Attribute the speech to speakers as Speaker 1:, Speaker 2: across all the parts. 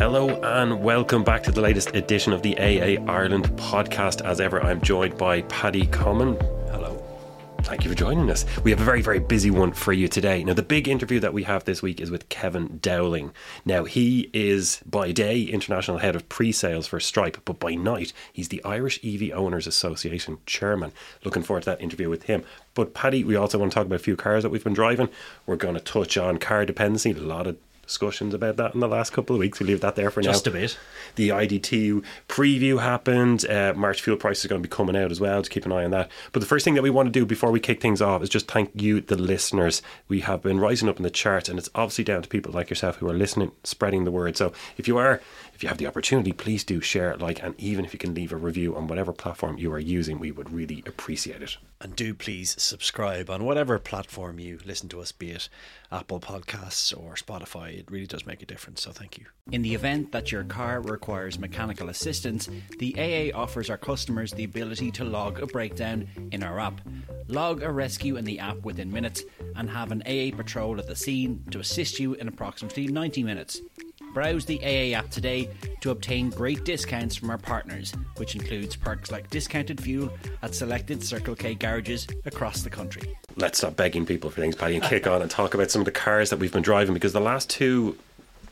Speaker 1: Hello and welcome back to the latest edition of the AA Ireland podcast. As ever, I'm joined by Paddy Comyn.
Speaker 2: Hello.
Speaker 1: Thank you for joining us. We have a very, very busy one for you today. Now, the big interview that we have this week is with Kevin Dowling. Now, he is by day international head of pre sales for Stripe, but by night, he's the Irish EV Owners Association chairman. Looking forward to that interview with him. But, Paddy, we also want to talk about a few cars that we've been driving. We're going to touch on car dependency, a lot of discussions about that in the last couple of weeks. We leave that there for
Speaker 2: Just
Speaker 1: now.
Speaker 2: Just a bit.
Speaker 1: The IDT preview happened. Uh, March fuel price is going to be coming out as well, to keep an eye on that. But the first thing that we want to do before we kick things off is just thank you, the listeners. We have been rising up in the charts, and it's obviously down to people like yourself who are listening, spreading the word. So if you are, if you have the opportunity, please do share, like, and even if you can leave a review on whatever platform you are using, we would really appreciate it.
Speaker 2: And do please subscribe on whatever platform you listen to us, be it Apple Podcasts or Spotify. It really does make a difference. So thank you.
Speaker 3: In the event that your car requires mechanical assistance, the AA offers our customers the ability to log a breakdown in our app, log a rescue in the app within minutes, and have an AA patrol at the scene to assist you in approximately 90 minutes. Browse the AA app today to obtain great discounts from our partners, which includes perks like discounted fuel at selected Circle K garages across the country.
Speaker 1: let's stop begging people for things, Paddy, and kick on and talk about some of the cars that we've been driving because the last two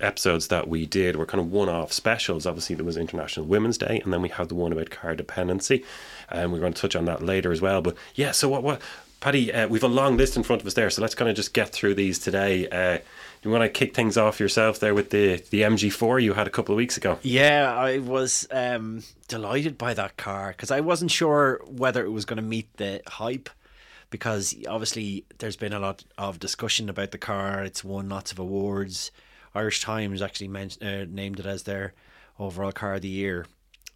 Speaker 1: episodes that we did were kind of one-off specials. Obviously, there was International Women's Day, and then we have the one about car dependency, and we're going to touch on that later as well. But yeah, so what? What? Paddy, uh, we've a long list in front of us there, so let's kind of just get through these today. Uh, you want to kick things off yourself there with the the MG4 you had a couple of weeks ago?
Speaker 2: Yeah, I was um, delighted by that car because I wasn't sure whether it was going to meet the hype. Because obviously, there's been a lot of discussion about the car. It's won lots of awards. Irish Times actually uh, named it as their overall car of the year.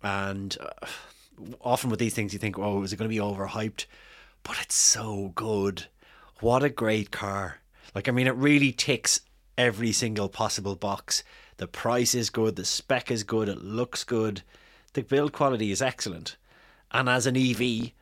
Speaker 2: And uh, often with these things, you think, "Oh, is it going to be overhyped?" But it's so good. What a great car! Like, I mean, it really ticks every single possible box. The price is good, the spec is good, it looks good, the build quality is excellent, and as an EV,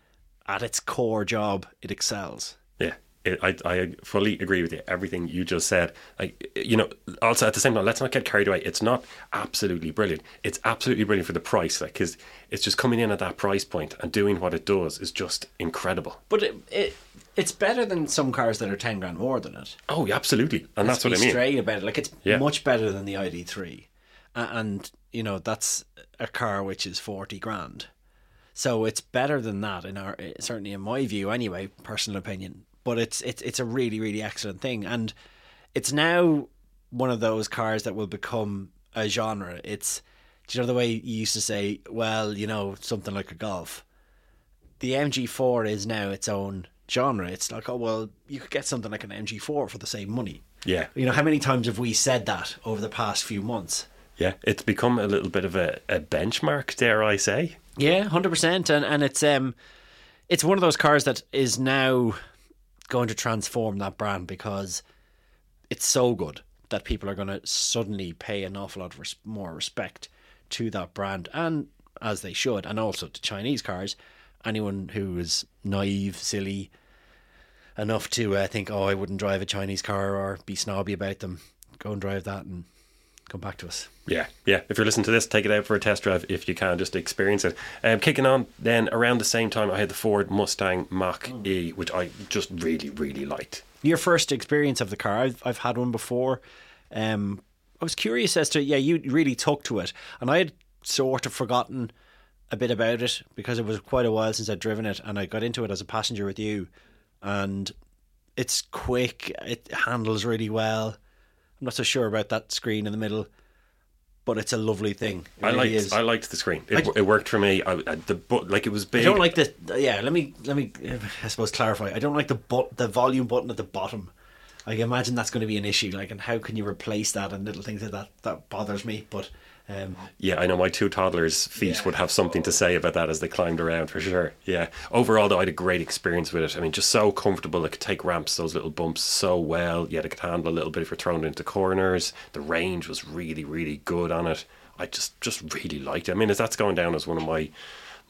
Speaker 2: at its core job, it excels.
Speaker 1: Yeah, it, I I fully agree with you. Everything you just said. Like you know, also at the same time, let's not get carried away. It's not absolutely brilliant. It's absolutely brilliant for the price, like because it's just coming in at that price point and doing what it does is just incredible.
Speaker 2: But it, it it's better than some cars that are ten grand more than it.
Speaker 1: Oh, yeah, absolutely, and that's what I mean.
Speaker 2: Straight about it, like it's
Speaker 1: Yeah.
Speaker 2: much better than the ID3, and you know that's a car which is forty grand. So it's better than that in our eh, certainly in my view anyway, personal opinion. But it's it's it's a really really excellent thing, and it's now one of those cars that will become a genre. It's do you know the way you used to say, well, you know, something like a golf. The MG4 is now its own genre. It's like, oh well, you could get something like an MG4 for the same money.
Speaker 1: Yeah,
Speaker 2: You know, how many times have we said that over the past few months?
Speaker 1: yeah, it's become a little bit of a, a benchmark, dare I say?
Speaker 2: Yeah, hundred percent, and and it's um, it's one of those cars that is now going to transform that brand because it's so good that people are going to suddenly pay an awful lot of res- more respect to that brand, and as they should, and also to Chinese cars. Anyone who is naive, silly enough to uh, think, "Oh, I wouldn't drive a Chinese car or be snobby about them," go and drive that and come back to us.
Speaker 1: Yeah, yeah. If you're listening to this, take it out for a test drive if you can, just experience it. Um, kicking on, then around the same time, I had the Ford Mustang Mach E, which I just really, really liked.
Speaker 2: your first experience of the car. I've I've had one before. Um, I was curious as to yeah, you really took to it, and I had sort of forgotten a bit about it because it was quite a while since I'd driven it, and I got into it as a passenger with you, and it's quick. It handles really well. I'm not so sure about that screen in the middle, but it's a lovely thing. It
Speaker 1: I
Speaker 2: really
Speaker 1: liked,
Speaker 2: is.
Speaker 1: I liked the screen. It,
Speaker 2: I-
Speaker 1: it worked for me. I, I, the but like it was big.
Speaker 2: I don't like the yeah. Let me let me I suppose clarify. I don't like the but the volume button at the bottom. I imagine that's going to be an issue. Like, and how can you replace that and little things like that? That bothers me. But um,
Speaker 1: Yeah, I know my two toddlers' feet
Speaker 2: Yeah.
Speaker 1: would have something to say about that as they climbed around for sure. Yeah. Overall, though, I had a great experience with it. I mean, just so comfortable. It could take ramps, those little bumps, so well. Yet it could handle a little bit if you're thrown into corners. The range was really, really good on it. I just, just really liked it. I mean, as that's going down as one of my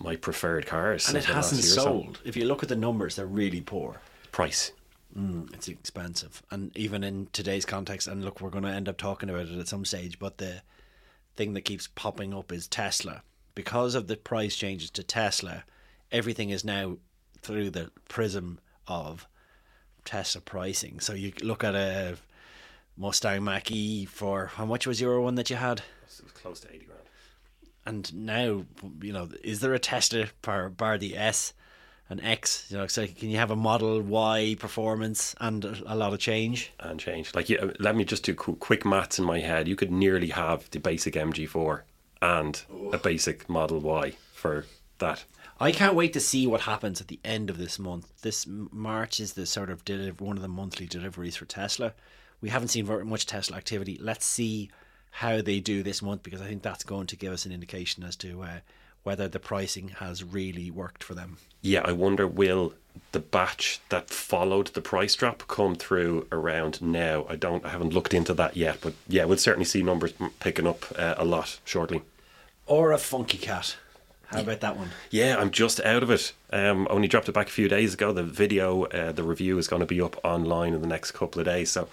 Speaker 1: my preferred cars.
Speaker 2: and it
Speaker 1: of the last
Speaker 2: hasn't
Speaker 1: or so.
Speaker 2: sold. If you look at the numbers, they're really poor.
Speaker 1: Price.
Speaker 2: Mm, it's expensive, and even in today's context, and look, we're going to end up talking about it at some stage. But the thing that keeps popping up is Tesla. Because of the price changes to Tesla, everything is now through the prism of Tesla pricing. So you look at a Mustang Mach E for how much was your one that you had?
Speaker 1: It was close to 80 grand.
Speaker 2: And now, you know, is there a Tesla bar, bar the S and X? You know, so can you have a Model Y performance and a, a lot of change?
Speaker 1: And change. Like, you, let me just do quick maths in my head. You could nearly have the basic MG4 and a basic Model Y for that.
Speaker 2: I can't wait to see what happens at the end of this month. This March is the sort of deliver, one of the monthly deliveries for Tesla. We haven't seen very much Tesla activity. Let's see how they do this month because I think that's going to give us an indication as to uh, whether the pricing has really worked for them.
Speaker 1: Yeah, I wonder will the batch that followed the price drop come through around now? I don't, I haven't looked into that yet, but yeah, we'll certainly see numbers picking up uh, a lot shortly.
Speaker 2: Ora Funky Cat. How about that one?
Speaker 1: Yeah, I'm just out of it. Um, I only dropped it back a few days ago. The video, uh, the review is going to be up online in the next couple of days. So,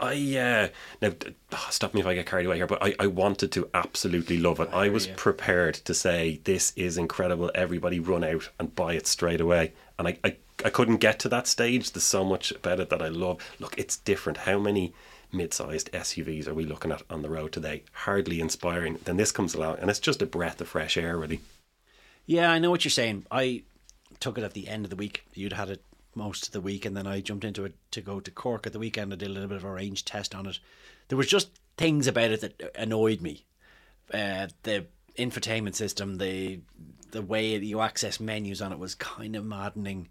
Speaker 1: I uh, now ah, stop me if I get carried away here, but I, I wanted to absolutely love it. I was prepared to say this is incredible. Everybody run out and buy it straight away, and I, I I couldn't get to that stage. There's so much about it that I love. Look, it's different. How many mid-sized SUVs are we looking at on the road today? Hardly inspiring. Then this comes along, and it's just a breath of fresh air, really.
Speaker 2: Yeah, I know what you're saying. I took it at the end of the week. You'd had it most of the week, and then I jumped into it to go to Cork at the weekend. I did a little bit of a range test on it. There was just things about it that annoyed me. Uh, the infotainment system, the the way you access menus on it was kind of maddening,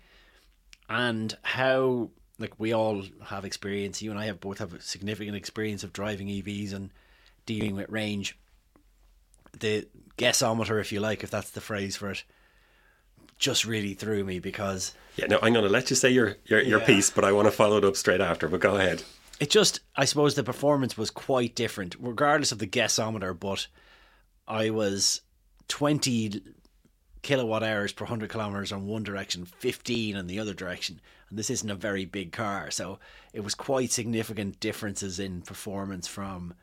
Speaker 2: and how like we all have experience. You and I have both have significant experience of driving EVs and dealing with range the guessometer, if you like, if that's the phrase for it, just really threw me because
Speaker 1: Yeah, no, I'm going to let you say your your, your
Speaker 2: Yeah.
Speaker 1: piece, but I want to follow it up straight after. But go ahead.
Speaker 2: it just, I suppose, the performance was quite different, regardless of the guessometer. But I was twenty kilowatt hours per hundred kilometers on one direction, fifteen in the other direction, and this isn't a very big car, so it was quite significant differences in performance from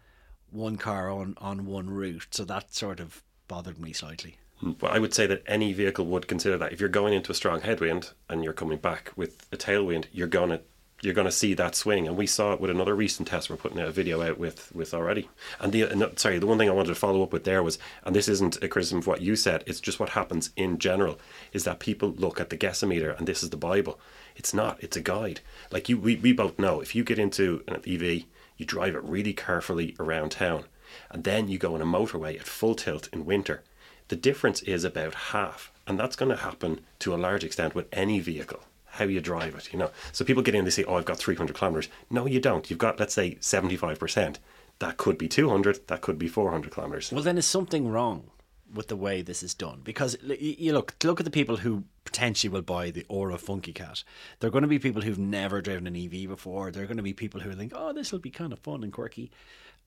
Speaker 2: one car on on one route. So that sort of bothered me slightly.
Speaker 1: But I would say that any vehicle would consider that. If you're going into a strong headwind and you're coming back with a tailwind, you're gonna you're gonna see that swing. And we saw it with another recent test we're putting a video out with with already. And the no, sorry, the one thing I wanted to follow up with there was, and this isn't a criticism of what you said. It's just what happens in general is that people look at the guessometer and this is the Bible. It's not. It's a guide. Like you, we, we both know if you get into an EV, you drive it really carefully around town, and then you go on a motorway at full tilt in winter the difference is about half and that's going to happen to a large extent with any vehicle how you drive it you know so people get in they say oh i've got 300 kilometers no you don't you've got let's say 75% that could be 200 that could be 400 kilometers
Speaker 2: Well, then is something wrong with the way this is done? Because you look look at the people who potentially will buy the Ora Funky Cat. They're going to be people who've never driven an EV before. They're going to be people who think, "Oh, this will be kind of fun and quirky,"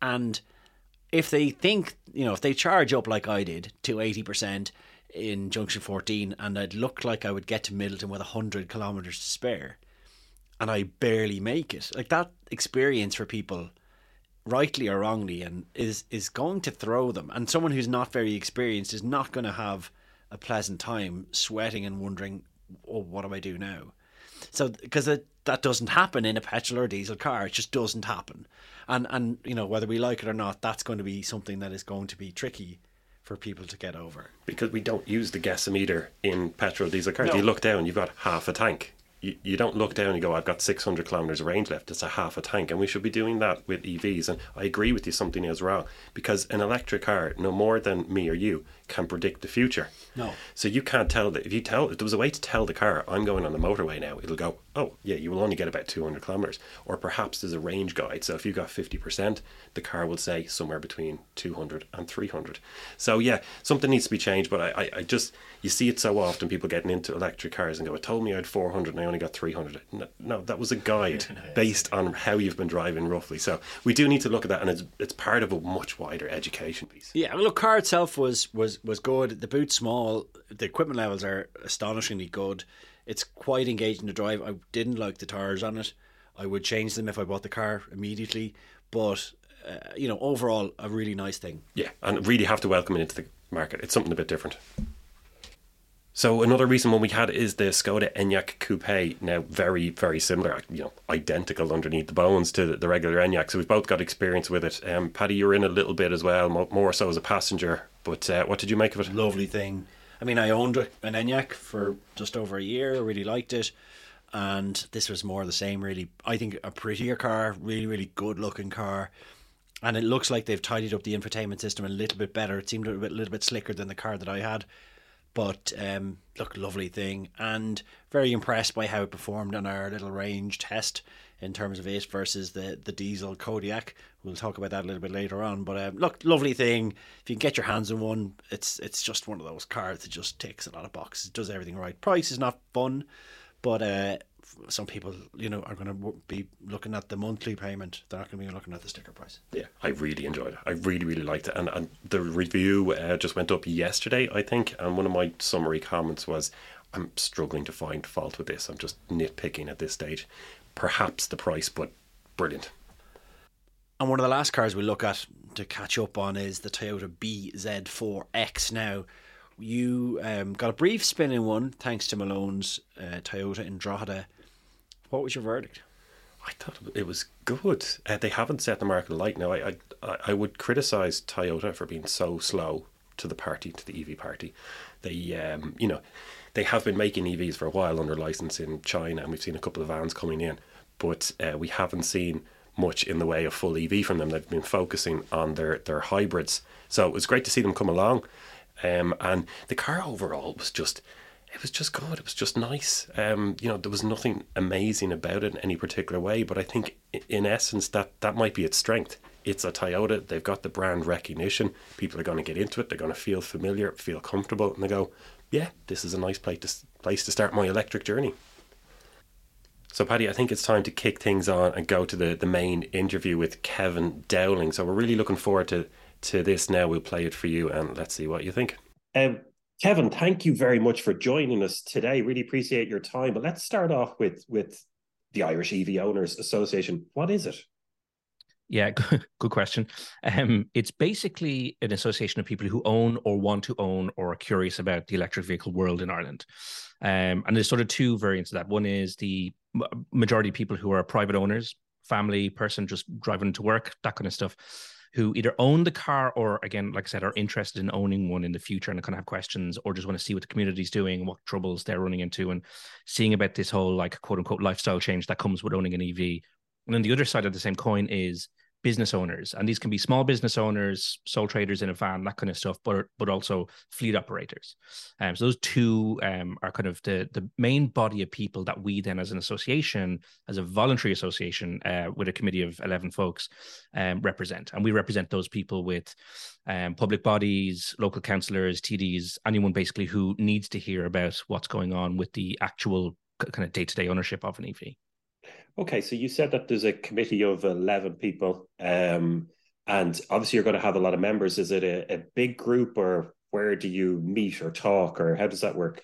Speaker 2: and if they think, you know, if they charge up like I did to eighty percent in Junction Fourteen, and I'd look like I would get to Midleton with hundred kilometers to spare, and I barely make it, like that experience for people rightly or wrongly and is is going to throw them. And someone who's not very experienced is not going to have a pleasant time sweating and wondering oh what do i do now? So because that doesn't happen in a petrol or diesel car. It just doesn't happen and and you know whether we like it or not that's going to be something that is going to be tricky for people to get over.
Speaker 1: Because we don't use the guessometer in petrol diesel cars.
Speaker 2: No.
Speaker 1: you look down you've got half a tank you, you don't look down and go i've got 600 kilometers of range left it's a half a tank and we should be doing that with evs and i agree with you something is wrong because an electric car no more than me or you can predict the future
Speaker 2: No.
Speaker 1: so you can't tell that if you tell if there was a way to tell the car I'm going on the motorway now, it'll go, oh yeah, you will only get about 200 kilometers, or perhaps there's a range guide. So if you got 50%, the car will say somewhere between 200 and 300. So yeah, something needs to be changed. But I, I, I just you see it so often, people getting into electric cars and go, it told me I had 400 and I only got 300. No, no that was a guide based on how you've been driving roughly. So we do need to look at that, and it's it's part of a much wider education piece.
Speaker 2: Yeah, well, look, car itself was was was good. The boot's small. The equipment levels are astonishingly good. It's quite engaging to drive. I didn't like the tires on it. I would change them if I bought the car immediately. But uh, you know, overall, a really nice thing.
Speaker 1: Yeah, and really have to welcome it into the market. It's something a bit different. So another recent one we had is the Skoda Enyaq Coupe. Now very very similar, you know, identical underneath the bones to the regular Enyaq. So we've both got experience with it. Um, Paddy, you're in a little bit as well, more so as a passenger. But uh, what did you make of it?
Speaker 2: Lovely thing. I mean, I owned an Enyaq for just over a year. Really liked it, and this was more the same. Really, I think a prettier car, really really good looking car. And it looks like they've tidied up the infotainment system a little bit better. It seemed a, bit, a little bit slicker than the car that I had. But um, look, lovely thing, and very impressed by how it performed on our little range test in terms of it versus the the diesel Kodiaq. We'll talk about that a little bit later on. But um, look, lovely thing. If you can get your hands on one, it's it's just one of those cars that just ticks a lot of boxes. Does everything right. Price is not fun, but uh, some people, you know, are going to be looking at the monthly payment. They're not going to be looking at the sticker price.
Speaker 1: Yeah, I really enjoyed it. I really, really liked it. And, and the review uh, just went up yesterday, I think. And one of my summary comments was, I'm struggling to find fault with this. I'm just nitpicking at this stage. Perhaps the price, but brilliant.
Speaker 2: And one of the last cars we look at to catch up on is the Toyota BZ4X. Now, you um, got a brief spin in one thanks to Malone's uh, Toyota in Drogheda what was your verdict?
Speaker 1: I thought it was good. Uh, they haven't set the market alight now. I, I I would criticize Toyota for being so slow to the party, to the EV party. They, um, you know, they have been making EVs for a while under license in China, and we've seen a couple of vans coming in, but uh, we haven't seen much in the way of full EV from them. They've been focusing on their their hybrids, so it was great to see them come along. Um, and the car overall was just it was just good. It was just nice. Um, you know, there was nothing amazing about it in any particular way, but I think in essence that that might be its strength. It's a Toyota. They've got the brand recognition. People are going to get into it. They're going to feel familiar, feel comfortable, and they go, "Yeah, this is a nice place to place to start my electric journey." So, Paddy, I think it's time to kick things on and go to the, the main interview with Kevin Dowling. So, we're really looking forward to, to this now. We'll play it for you and let's see what you think. Um, Kevin, thank you very much for joining us today. Really appreciate your time. But let's start off with with the Irish EV Owners Association. What is it?
Speaker 4: Yeah, good question. Um, it's basically an association of people who own or want to own or are curious about the electric vehicle world in Ireland. Um, and there's sort of two variants of that. One is the majority of people who are private owners, family person just driving to work, that kind of stuff who either own the car or again like i said are interested in owning one in the future and kind of have questions or just want to see what the community's doing what troubles they're running into and seeing about this whole like quote unquote lifestyle change that comes with owning an ev and then the other side of the same coin is business owners, and these can be small business owners, sole traders in a van, that kind of stuff, but but also fleet operators. Um, so those two um, are kind of the the main body of people that we then, as an association, as a voluntary association uh, with a committee of eleven folks, um, represent, and we represent those people with um, public bodies, local councillors, TDs, anyone basically who needs to hear about what's going on with the actual kind of day to day ownership of an EV.
Speaker 1: Okay, so you said that there's a committee of 11 people, um, and obviously you're going to have a lot of members. Is it a, a big group, or where do you meet or talk, or how does that work?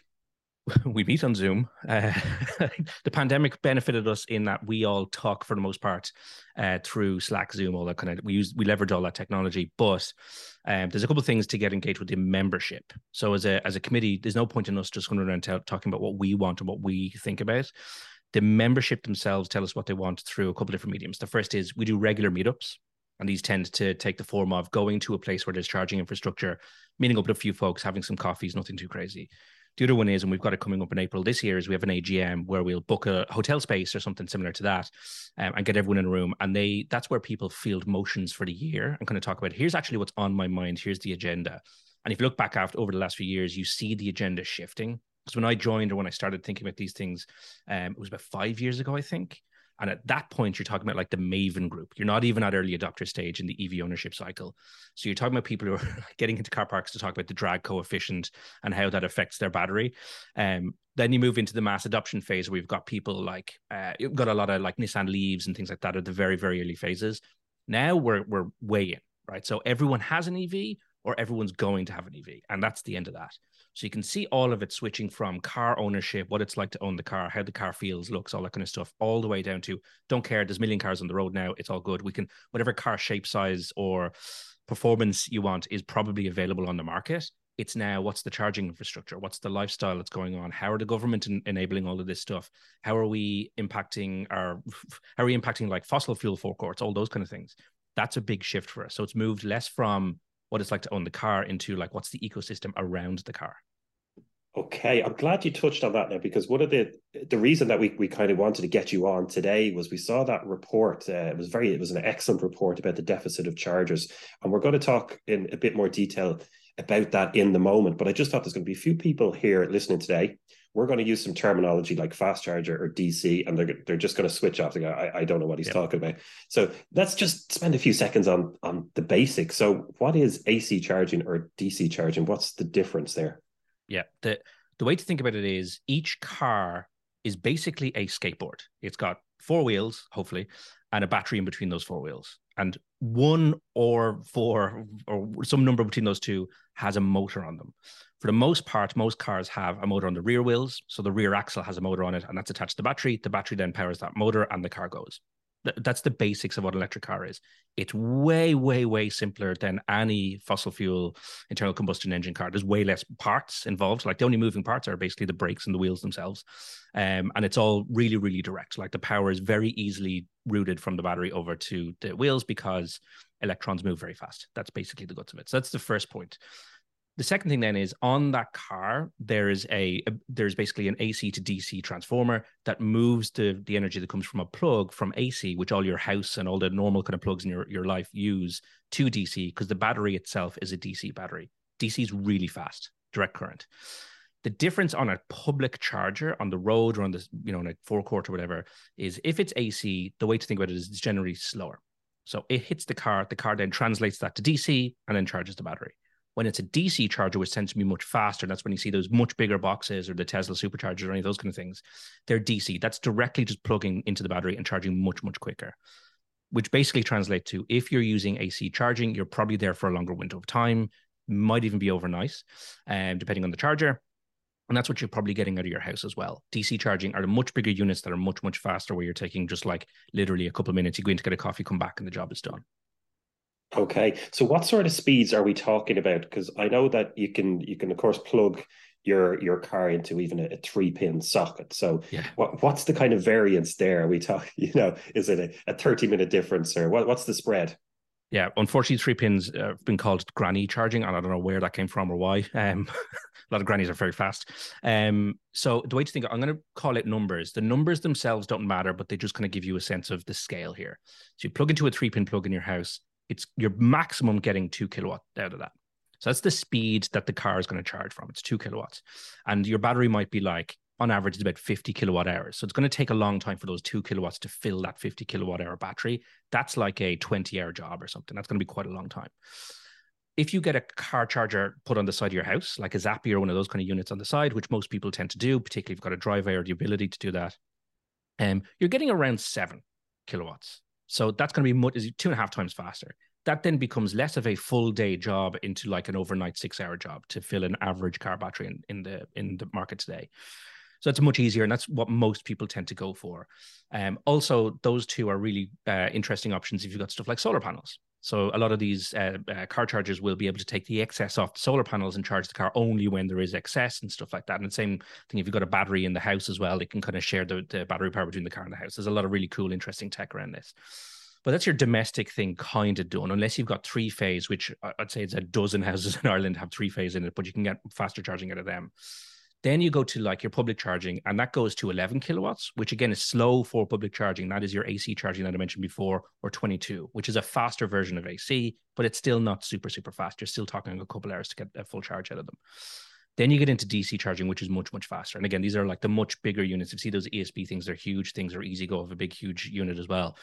Speaker 4: we meet on Zoom. Uh, the pandemic benefited us in that we all talk for the most part uh, through Slack, Zoom, all that kind of. We use we leverage all that technology, but um, there's a couple of things to get engaged with the membership. So as a as a committee, there's no point in us just going around t- talking about what we want and what we think about the membership themselves tell us what they want through a couple of different mediums. The first is we do regular meetups, and these tend to take the form of going to a place where there's charging infrastructure, meeting up with a few folks, having some coffees, nothing too crazy. The other one is, and we've got it coming up in April this year, is we have an AGM where we'll book a hotel space or something similar to that, um, and get everyone in a room. And they that's where people field motions for the year and kind of talk about here's actually what's on my mind, here's the agenda. And if you look back after over the last few years, you see the agenda shifting. Because when I joined or when I started thinking about these things, um, it was about five years ago, I think. And at that point, you're talking about like the Maven group. You're not even at early adopter stage in the EV ownership cycle. So you're talking about people who are getting into car parks to talk about the drag coefficient and how that affects their battery. Um, then you move into the mass adoption phase where we've got people like uh, you've got a lot of like Nissan Leafs and things like that at the very, very early phases. Now we're we're way in, right? So everyone has an EV or everyone's going to have an EV. And that's the end of that. So you can see all of it switching from car ownership, what it's like to own the car, how the car feels, looks, all that kind of stuff, all the way down to don't care. There's a million cars on the road now. It's all good. We can whatever car shape, size, or performance you want is probably available on the market. It's now what's the charging infrastructure? What's the lifestyle that's going on? How are the government en- enabling all of this stuff? How are we impacting our how are we impacting like fossil fuel forecourts, all those kind of things? That's a big shift for us. So it's moved less from what it's like to own the car into like what's the ecosystem around the car.
Speaker 1: Okay, I'm glad you touched on that now because one of the the reason that we we kind of wanted to get you on today was we saw that report. Uh, it was very it was an excellent report about the deficit of chargers, and we're going to talk in a bit more detail about that in the moment. But I just thought there's going to be a few people here listening today. We're going to use some terminology like fast charger or DC, and they're they're just going to switch off. They go, I, I don't know what he's talking about. So let's just spend a few seconds on on the basics. So what is AC charging or DC charging? What's the difference there?
Speaker 4: Yeah. The the way to think about it is each car is basically a skateboard. It's got four wheels, hopefully, and a battery in between those four wheels. And one or four or some number between those two has a motor on them. For the most part, most cars have a motor on the rear wheels. So the rear axle has a motor on it, and that's attached to the battery. The battery then powers that motor, and the car goes that's the basics of what an electric car is. It's way, way, way simpler than any fossil fuel internal combustion engine car. There's way less parts involved. Like the only moving parts are basically the brakes and the wheels themselves. Um, and it's all really, really direct. Like the power is very easily routed from the battery over to the wheels because electrons move very fast. That's basically the guts of it. So that's the first point the second thing then is on that car there is a, a, there's basically an AC to DC transformer that moves the the energy that comes from a plug from AC which all your house and all the normal kind of plugs in your, your life use to DC because the battery itself is a DC battery. DC is really fast, direct current. The difference on a public charger on the road or on the you know on a forecourt or whatever is if it's AC, the way to think about it is it's generally slower. So it hits the car, the car then translates that to DC and then charges the battery when it's a DC charger, which tends to be much faster, that's when you see those much bigger boxes or the Tesla superchargers or any of those kind of things. They're DC. That's directly just plugging into the battery and charging much, much quicker, which basically translates to if you're using AC charging, you're probably there for a longer window of time, might even be overnight, um, depending on the charger. And that's what you're probably getting out of your house as well. DC charging are the much bigger units that are much, much faster, where you're taking just like literally a couple of minutes. You go in to get a coffee, come back, and the job is done.
Speaker 1: Okay, so what sort of speeds are we talking about? Because I know that you can you can of course plug your your car into even a, a three pin socket. So yeah. what what's the kind of variance there? Are we talk you know is it a, a thirty minute difference or what, what's the spread?
Speaker 4: Yeah, unfortunately, three pins uh, have been called granny charging, and I don't know where that came from or why. Um, a lot of grannies are very fast. Um, so the way to think, I'm going to call it numbers. The numbers themselves don't matter, but they just kind of give you a sense of the scale here. So you plug into a three pin plug in your house it's your maximum getting two kilowatt out of that. So that's the speed that the car is going to charge from. It's two kilowatts. And your battery might be like, on average, it's about 50 kilowatt hours. So it's going to take a long time for those two kilowatts to fill that 50 kilowatt hour battery. That's like a 20 hour job or something. That's going to be quite a long time. If you get a car charger put on the side of your house, like a Zappi or one of those kind of units on the side, which most people tend to do, particularly if you've got a driveway or the ability to do that, um, you're getting around seven kilowatts. So that's going to be much, two and a half times faster. That then becomes less of a full day job into like an overnight six hour job to fill an average car battery in, in the in the market today. So it's much easier, and that's what most people tend to go for. Um, also, those two are really uh, interesting options if you've got stuff like solar panels. So a lot of these uh, uh, car chargers will be able to take the excess off the solar panels and charge the car only when there is excess and stuff like that. And the same thing if you've got a battery in the house as well, it can kind of share the, the battery power between the car and the house. There's a lot of really cool, interesting tech around this. But that's your domestic thing kind of done, unless you've got three phase, which I'd say it's a dozen houses in Ireland have three phase in it, but you can get faster charging out of them. Then you go to like your public charging, and that goes to 11 kilowatts, which again is slow for public charging. That is your AC charging that I mentioned before, or 22, which is a faster version of AC, but it's still not super, super fast. You're still talking a couple hours to get a full charge out of them. Then you get into DC charging, which is much, much faster. And again, these are like the much bigger units. If you see those ESB things, they're huge things, are EasyGo of a big, huge unit as well.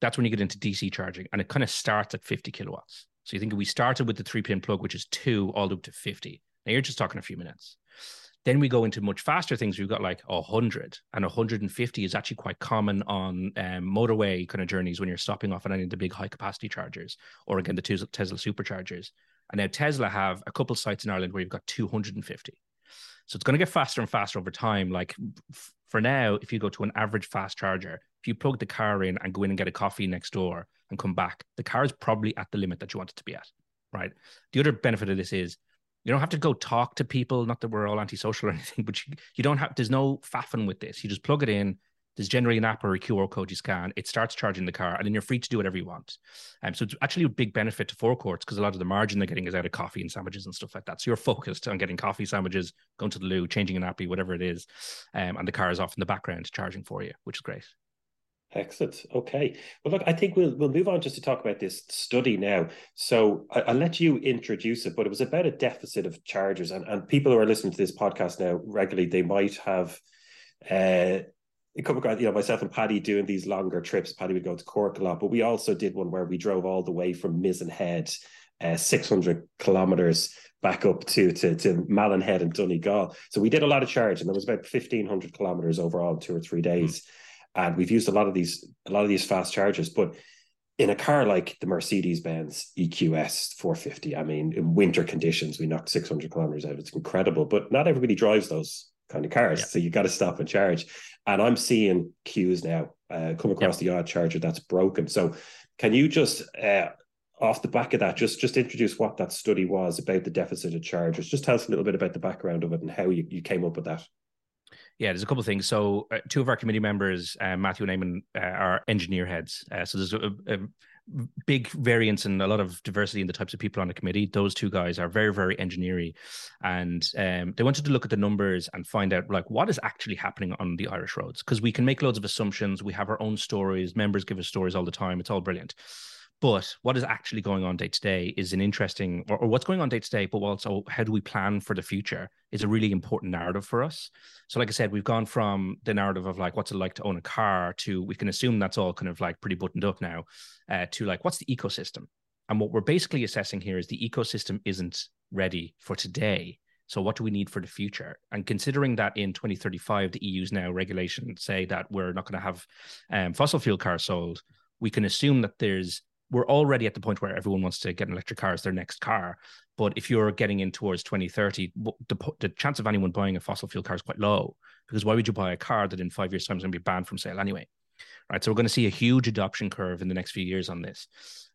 Speaker 4: That's when you get into DC charging, and it kind of starts at 50 kilowatts. So you think we started with the three pin plug, which is two, all the way up to 50. Now you're just talking a few minutes. Then we go into much faster things. We've got like 100 and 150 is actually quite common on um, motorway kind of journeys when you're stopping off at any of the big high capacity chargers or again, the Tesla superchargers. And now Tesla have a couple sites in Ireland where you've got 250. So it's going to get faster and faster over time. Like for now, if you go to an average fast charger, if you plug the car in and go in and get a coffee next door and come back, the car is probably at the limit that you want it to be at. Right. The other benefit of this is you don't have to go talk to people. Not that we're all antisocial or anything, but you, you don't have. There's no faffing with this. You just plug it in. There's generally an app or a QR code you scan. It starts charging the car, and then you're free to do whatever you want. Um, so it's actually a big benefit to forecourts because a lot of the margin they're getting is out of coffee and sandwiches and stuff like that. So you're focused on getting coffee, sandwiches, going to the loo, changing an appy, whatever it is, um, and the car is off in the background charging for you, which is great.
Speaker 1: Excellent. Okay. Well, look, I think we'll we'll move on just to talk about this study now. So I, will let you introduce it, but it was about a deficit of chargers, and and people who are listening to this podcast now regularly, they might have. Uh, come across, you know, myself and Paddy doing these longer trips. Paddy would go to Cork a lot, but we also did one where we drove all the way from Mizen Head, uh, 600 kilometers back up to, to, to Malin Head and Donegal. So we did a lot of charge, and there was about 1,500 kilometers overall two or three days. Mm and we've used a lot of these a lot of these fast chargers but in a car like the Mercedes Benz EQS 450, I mean, in winter conditions, we knocked 600 kilometers out. It's incredible, but not everybody drives those kind of cars. Yeah. So you got to stop and charge. And I'm seeing queues now uh, come across yeah. the odd charger that's broken. So can you just, uh, off the back of that, just just introduce what that study was about the deficit of chargers? Just tell us a little bit about the background of it and how you, you came up with that.
Speaker 4: Yeah, there's a couple of things. So, uh, two of our committee members, uh, Matthew and Eamon, uh, are engineer heads. Uh, so there's a, a, big variance and a lot of diversity in the types of people on the committee. Those two guys are very, very engineering, and um, they wanted to look at the numbers and find out like what is actually happening on the Irish roads because we can make loads of assumptions. We have our own stories. Members give us stories all the time. It's all brilliant. But what is actually going on day to day is an interesting, or, or, what's going on day to day, but also how do we plan for the future is a really important narrative for us. So, like I said, we've gone from the narrative of like what's it like to own a car to we can assume that's all kind of like pretty buttoned up now, uh, to like what's the ecosystem. And what we're basically assessing here is the ecosystem isn't ready for today. So, what do we need for the future? And considering that in 2035, the EU's now regulations say that we're not going to have um, fossil fuel cars sold, we can assume that there's we're already at the point where everyone wants to get an electric car as their next car. But if you're getting in towards 2030, the, the chance of anyone buying a fossil fuel car is quite low because why would you buy a car that in five years' time is going to be banned from sale anyway? Right. So we're going to see a huge adoption curve in the next few years on this.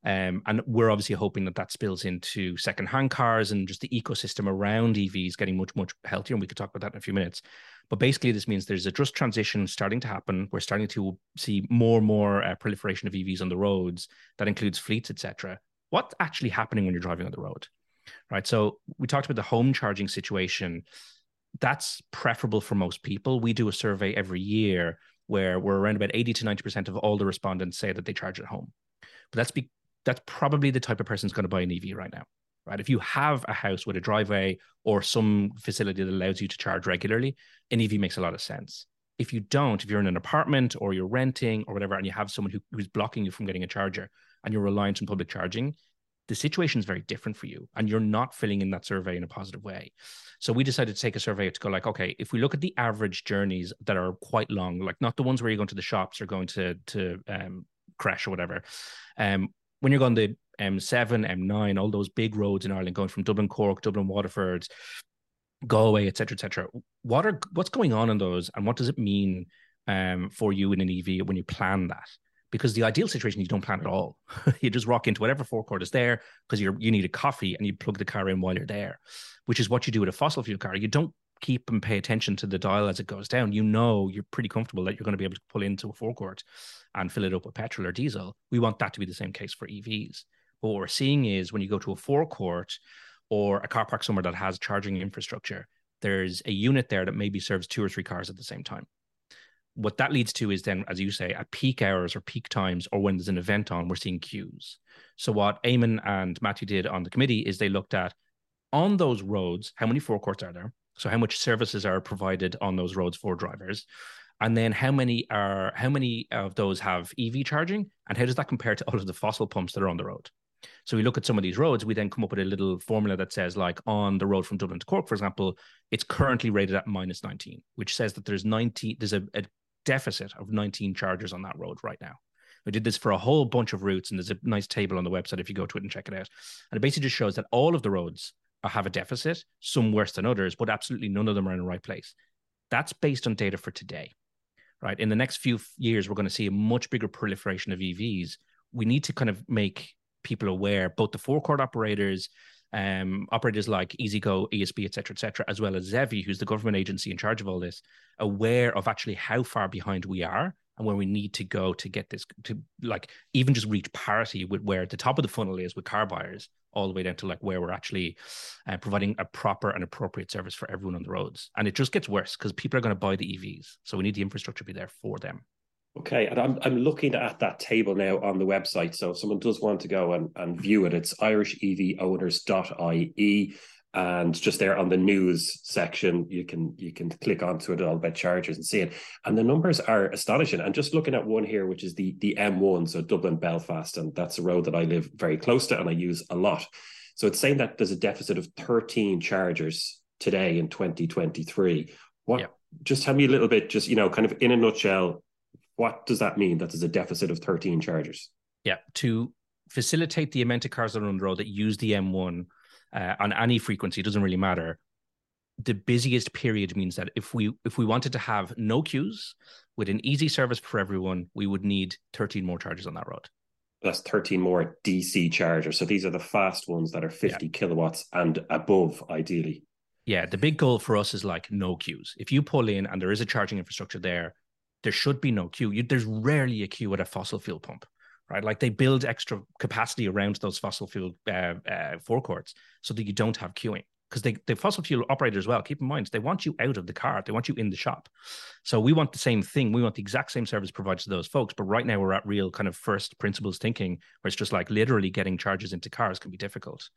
Speaker 4: Um, and we're obviously hoping that that spills into second-hand cars and just the ecosystem around EVs getting much, much healthier. And we could talk about that in a few minutes. But basically, this means there's a just transition starting to happen. We're starting to see more and more uh, proliferation of EVs on the roads. That includes fleets, etc. What's actually happening when you're driving on the road? Right. So we talked about the home charging situation. That's preferable for most people. We do a survey every year where we're around about 80 to 90% of all the respondents say that they charge at home. But that's be that's probably the type of person going to buy an EV right now. Right. If you have a house with a driveway or some facility that allows you to charge regularly, an EV makes a lot of sense. If you don't, if you're in an apartment or you're renting or whatever, and you have someone who, who's blocking you from getting a charger and you're reliant on public charging, the situation is very different for you and you're not filling in that survey in a positive way. So we decided to take a survey to go like, okay, if we look at the average journeys that are quite long, like not the ones where you're going to the shops or going to to um, crash or whatever, um, when you're going the M7, M9, all those big roads in Ireland, going from Dublin, Cork, Dublin, Waterford, Galway, etc., etc. What are what's going on in those, and what does it mean um, for you in an EV when you plan that? Because the ideal situation, you don't plan at all. you just rock into whatever forecourt is there because you you need a coffee and you plug the car in while you're there, which is what you do with a fossil fuel car. You don't keep and pay attention to the dial as it goes down. You know you're pretty comfortable that you're going to be able to pull into a forecourt and fill it up with petrol or diesel. We want that to be the same case for EVs. But what we're seeing is when you go to a forecourt or a car park somewhere that has charging infrastructure, there's a unit there that maybe serves two or three cars at the same time. What that leads to is then, as you say, at peak hours or peak times, or when there's an event on, we're seeing queues. So what Eamon and Matthew did on the committee is they looked at on those roads, how many forecourts are there? So how much services are provided on those roads for drivers? and then how many are how many of those have EV charging, and how does that compare to all of the fossil pumps that are on the road? So we look at some of these roads, we then come up with a little formula that says, like on the road from Dublin to Cork, for example, it's currently rated at minus 19, which says that there's 19, there's a, a deficit of 19 chargers on that road right now. We did this for a whole bunch of routes, and there's a nice table on the website if you go to it and check it out. And it basically just shows that all of the roads have a deficit, some worse than others, but absolutely none of them are in the right place. That's based on data for today, right? In the next few years, we're going to see a much bigger proliferation of EVs. We need to kind of make people aware, both the forecourt operators, um, operators like EasyGo, ESB, et cetera, et cetera, as well as ZEVI, who's the government agency in charge of all this, aware of actually how far behind we are and where we need to go to get this to like even just reach parity with where the top of the funnel is with car buyers all the way down to like where we're actually uh, providing a proper and appropriate service for everyone on the roads. And it just gets worse because people are going to buy the evs so we need the infrastructure to be there for them
Speaker 1: Okay, and I'm I'm looking at that table now on the website. So if someone does want to go and, and view it, it's irishevowners.ie. And just there on the news section, you can you can click onto it all about chargers and see it. And the numbers are astonishing. And just looking at one here, which is the the M1, so Dublin Belfast, and that's a road that I live very close to and I use a lot. So it's saying that there's a deficit of 13 chargers today in 2023. What yeah. just tell me a little bit, just you know, kind of in a nutshell, what does that mean that there's a deficit of 13 chargers?
Speaker 4: Yeah, to facilitate the amount of cars that are on the road that use the M1 uh, on any frequency, it doesn't really matter. The busiest period means that if we if we wanted to have no queues with an easy service for everyone, we would need 13 more chargers on that road.
Speaker 1: That's 13 more DC chargers. So these are the fast ones that are 50 yeah. kilowatts and above, ideally.
Speaker 4: Yeah, the big goal for us is like no queues. If you pull in and there is a charging infrastructure there, there should be no queue. You, there's rarely a queue at a fossil fuel pump, right? Like they build extra capacity around those fossil fuel uh, uh, forecourts so that you don't have queuing because they the fossil fuel operators well keep in mind they want you out of the car they want you in the shop. So we want the same thing we want the exact same service provided to those folks but right now we're at real kind of first principles thinking where it's just like literally getting charges into cars can be difficult.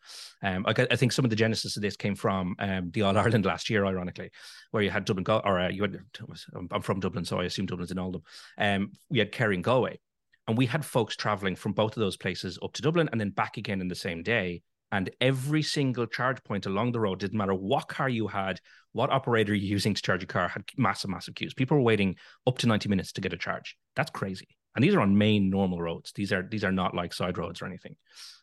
Speaker 4: Um I, I think some of the genesis of this came from um, the all ireland last year ironically where you had dublin or uh, you had i'm from dublin so i assume dublin's in oldham um we had kerry and galway and we had folks traveling from both of those places up to dublin and then back again in the same day and every single charge point along the road didn't matter what car you had what operator you're using to charge your car had massive massive queues. People were waiting up to 90 minutes to get a charge. That's crazy. And these are on main normal roads. These are these are not like side roads or anything.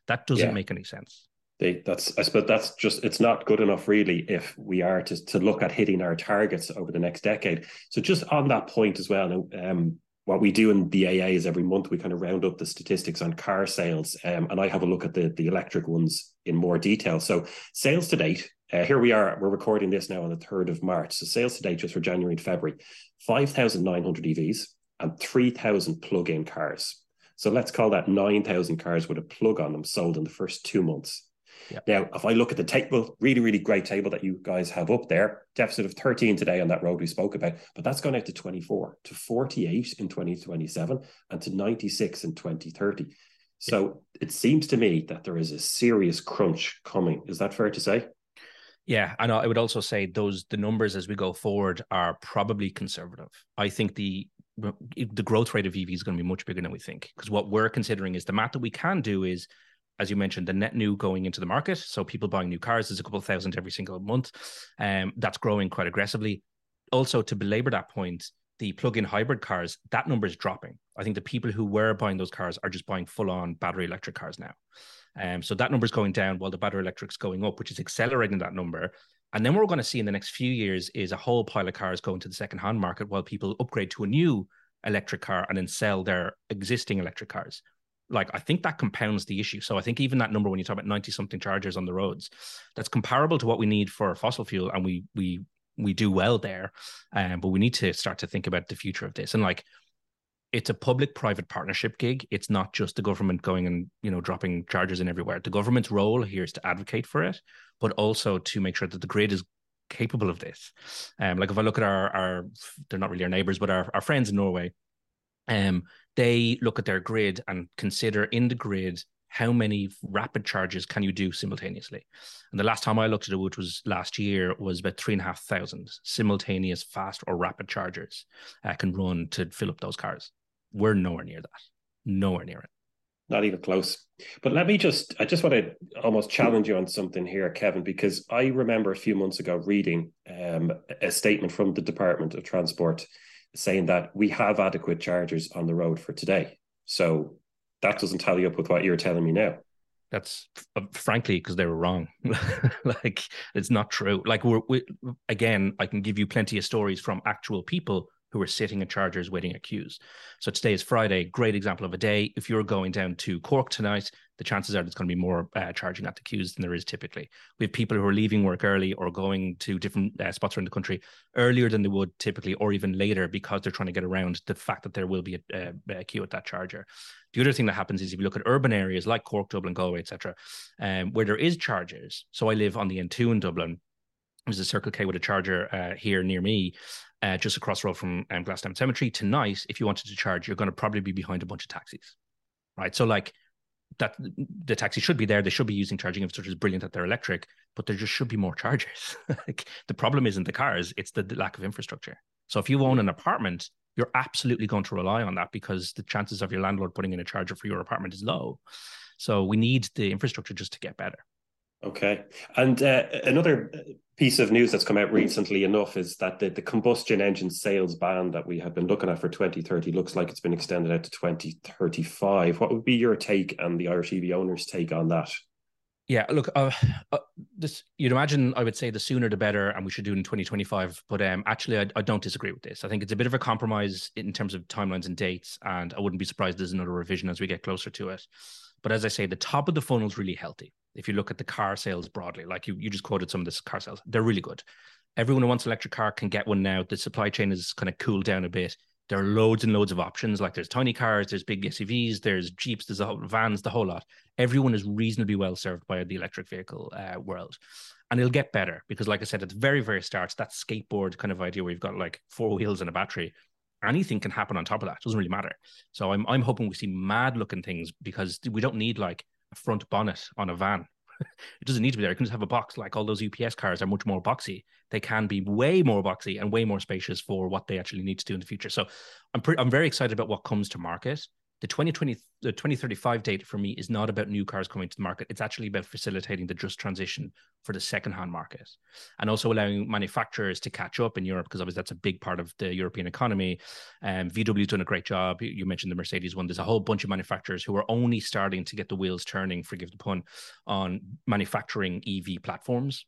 Speaker 4: That doesn't yeah. make any sense.
Speaker 1: They, that's I suppose that's just it's not good enough really if we are to to look at hitting our targets over the next decade. So just on that point as well, um, what we do in the AA is every month we kind of round up the statistics on car sales, um, and I have a look at the the electric ones in more detail. So sales to date, uh, here we are. We're recording this now on the third of March. So sales to date just for January and February, five thousand nine hundred EVs and three thousand plug-in cars. So let's call that nine thousand cars with a plug on them sold in the first two months. Yep. Now, if I look at the table, really, really great table that you guys have up there, deficit of 13 today on that road we spoke about, but that's gone out to 24, to 48 in 2027, and to 96 in 2030. So yep. it seems to me that there is a serious crunch coming. Is that fair to say?
Speaker 4: Yeah, and I would also say those the numbers as we go forward are probably conservative. I think the the growth rate of EV is going to be much bigger than we think because what we're considering is the math that we can do is as you mentioned, the net new going into the market. So people buying new cars, is a couple thousand every single month. Um, that's growing quite aggressively. Also, to belabor that point, the plug-in hybrid cars, that number is dropping. I think the people who were buying those cars are just buying full-on battery electric cars now. Um, so that number is going down while the battery electric's going up, which is accelerating that number. And then what we're going to see in the next few years is a whole pile of cars going to the second-hand market while people upgrade to a new electric car and then sell their existing electric cars like I think that compounds the issue. So I think even that number when you talk about 90 something chargers on the roads, that's comparable to what we need for fossil fuel and we we we do well there. Um, but we need to start to think about the future of this. And like it's a public private partnership gig. It's not just the government going and, you know, dropping chargers in everywhere. The government's role here is to advocate for it, but also to make sure that the grid is capable of this. Um, like if I look at our our they're not really our neighbors, but our, our friends in Norway, um, they look at their grid and consider in the grid how many rapid charges can you do simultaneously? And the last time I looked at it, which was last year, was about three and a half thousand simultaneous fast or rapid chargers uh, can run to fill up those cars. We're nowhere near that. Nowhere near it.
Speaker 1: Not even close. But let me just, I just want to almost challenge you on something here, Kevin, because I remember a few months ago reading um, a statement from the Department of Transport saying that we have adequate chargers on the road for today. So that doesn't tally up with what you're telling me now.
Speaker 4: That's uh, frankly because they were wrong. like it's not true. Like we're we, again, I can give you plenty of stories from actual people who are sitting at chargers waiting at queues. So today is Friday, great example of a day. If you're going down to Cork tonight, the chances are there's going to be more uh, charging at the queues than there is typically. We have people who are leaving work early or going to different uh, spots around the country earlier than they would typically, or even later because they're trying to get around the fact that there will be a, a queue at that charger. The other thing that happens is if you look at urban areas like Cork, Dublin, Galway, etc., um, where there is chargers. So I live on the N2 in Dublin. There's a Circle K with a charger uh, here near me, uh, just across the road from um, Glasnevin Cemetery. Tonight, if you wanted to charge, you're going to probably be behind a bunch of taxis, right? So like that, the taxi should be there. They should be using charging infrastructure. Is brilliant that they're electric, but there just should be more chargers. like, the problem isn't the cars; it's the, the lack of infrastructure. So if you own an apartment, you're absolutely going to rely on that because the chances of your landlord putting in a charger for your apartment is low. So we need the infrastructure just to get better.
Speaker 1: Okay. And uh, another piece of news that's come out recently enough is that the, the combustion engine sales ban that we have been looking at for 2030 looks like it's been extended out to 2035. What would be your take and the Irish EV owners' take on that?
Speaker 4: Yeah, look, uh, uh, this you'd imagine I would say the sooner the better, and we should do it in 2025. But um, actually, I, I, don't disagree with this. I think it's a bit of a compromise in terms of timelines and dates, and I wouldn't be surprised there's another revision as we get closer to it. But as I say, the top of the funnel is really healthy. If you look at the car sales broadly, like you, you just quoted some of this car sales, they're really good. Everyone who wants an electric car can get one now. The supply chain is kind of cooled down a bit there are loads and loads of options. Like there's tiny cars, there's big SUVs, there's Jeeps, there's vans, the whole lot. Everyone is reasonably well served by the electric vehicle uh, world. And it'll get better because, like I said, at the very, very start, that skateboard kind of idea where you've got like four wheels and a battery, anything can happen on top of that. It doesn't really matter. So I'm, I'm hoping we see mad looking things because we don't need like front bonnet on a van it doesn't need to be there. You can just have a box like all those UPS cars are much more boxy. They can be way more boxy and way more spacious for what they actually need to do in the future. So I'm pre- I'm very excited about what comes to market the 2020 the 2035 date for me is not about new cars coming to the market. It's actually about facilitating the just transition for the second hand market and also allowing manufacturers to catch up in europe because obviously that's a big part of the european economy. Um, vw's done a great job. You mentioned the mercedes one. There's a whole bunch of manufacturers who are only starting to get the wheels turning forgive the pun on manufacturing ev platforms.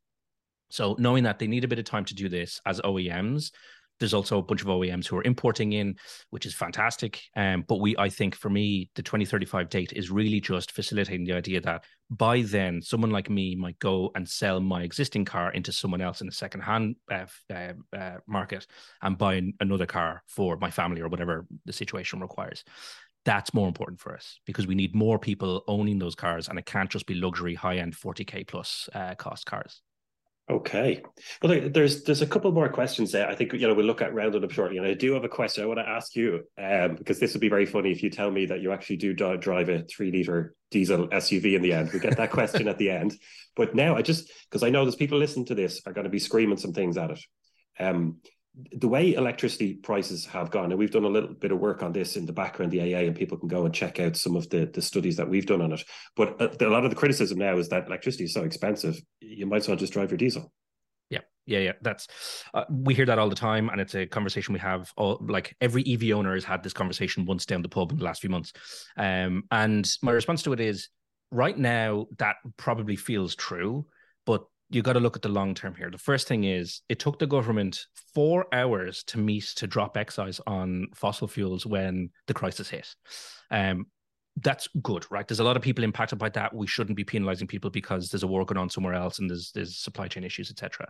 Speaker 4: So knowing that they need a bit of time to do this as OEMs, there's also a bunch of OEMs who are importing in, which is fantastic. Um, but we, I think, for me, the 2035 date is really just facilitating the idea that by then, someone like me might go and sell my existing car into someone else in the second-hand uh, uh, uh, market and buy another car for my family or whatever the situation requires that's more important for us because we need more people owning those cars and it can't just be luxury high end 40k plus uh, cost cars
Speaker 1: Okay. Well, there's there's a couple more questions there. I think you know we'll look at rounding up shortly, and I do have a question I want to ask you um, because this would be very funny if you tell me that you actually do drive a three liter diesel SUV in the end. We get that question at the end, but now I just because I know there's people listening to this are going to be screaming some things at it. Um, the way electricity prices have gone, and we've done a little bit of work on this in the background, the AA, and people can go and check out some of the, the studies that we've done on it. But a, uh, a lot of the criticism now is that electricity is so expensive, you might as well just drive your diesel.
Speaker 4: Yeah, yeah, yeah. That's uh, we hear that all the time, and it's a conversation we have. All like every EV owner has had this conversation once down the pub in the last few months. Um, and my response to it is, right now that probably feels true, but you got to look at the long term here. The first thing is it took the government four hours to meet to drop excise on fossil fuels when the crisis hit. Um, that's good, right? There's a lot of people impacted by that. We shouldn't be penalizing people because there's a war going on somewhere else and there's there's supply chain issues, etc.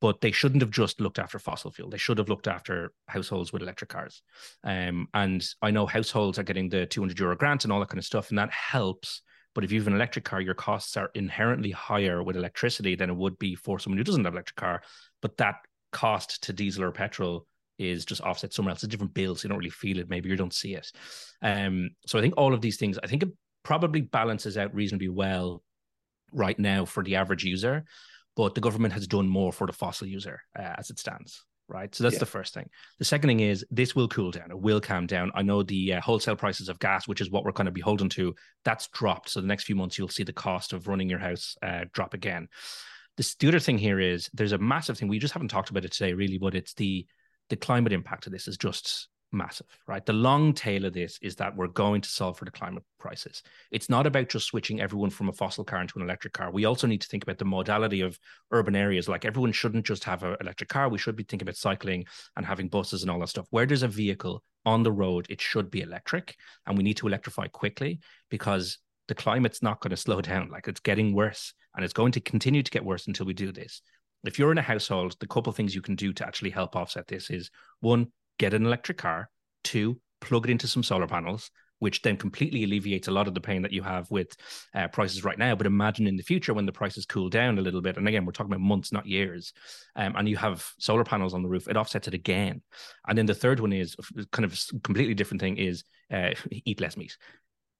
Speaker 4: But they shouldn't have just looked after fossil fuel. They should have looked after households with electric cars. Um, and I know households are getting the 200 euro grant and all that kind of stuff, and that helps but if you have an electric car, your costs are inherently higher with electricity than it would be for someone who doesn't have an electric car. But that cost to diesel or petrol is just offset somewhere else. It's a different bill, so you don't really feel it. Maybe you don't see it. Um, so I think all of these things, I think it probably balances out reasonably well right now for the average user. But the government has done more for the fossil user uh, as it stands right? So that's yeah. the first thing. The second thing is this will cool down. It will calm down. I know the uh, wholesale prices of gas, which is what we're kind of beholden to, that's dropped. So the next few months, you'll see the cost of running your house uh, drop again. This, the other thing here is there's a massive thing we just haven't talked about it today, really, but it's the the climate impact of this is just massive, right? The long tail of this is that we're going to solve for the climate crisis. It's not about just switching everyone from a fossil car into an electric car. We also need to think about the modality of urban areas. Like everyone shouldn't just have an electric car. We should be thinking about cycling and having buses and all that stuff. Where there's a vehicle on the road, it should be electric. And we need to electrify quickly because the climate's not going to slow down. Like it's getting worse and it's going to continue to get worse until we do this. If you're in a household, the couple things you can do to actually help offset this is one, get an electric car, two, plug it into some solar panels, which then completely alleviates a lot of the pain that you have with uh, prices right now. But imagine in the future when the prices cool down a little bit, and again, we're talking about months, not years, um, and you have solar panels on the roof, it offsets it again. And then the third one is kind of a completely different thing is uh, eat less meat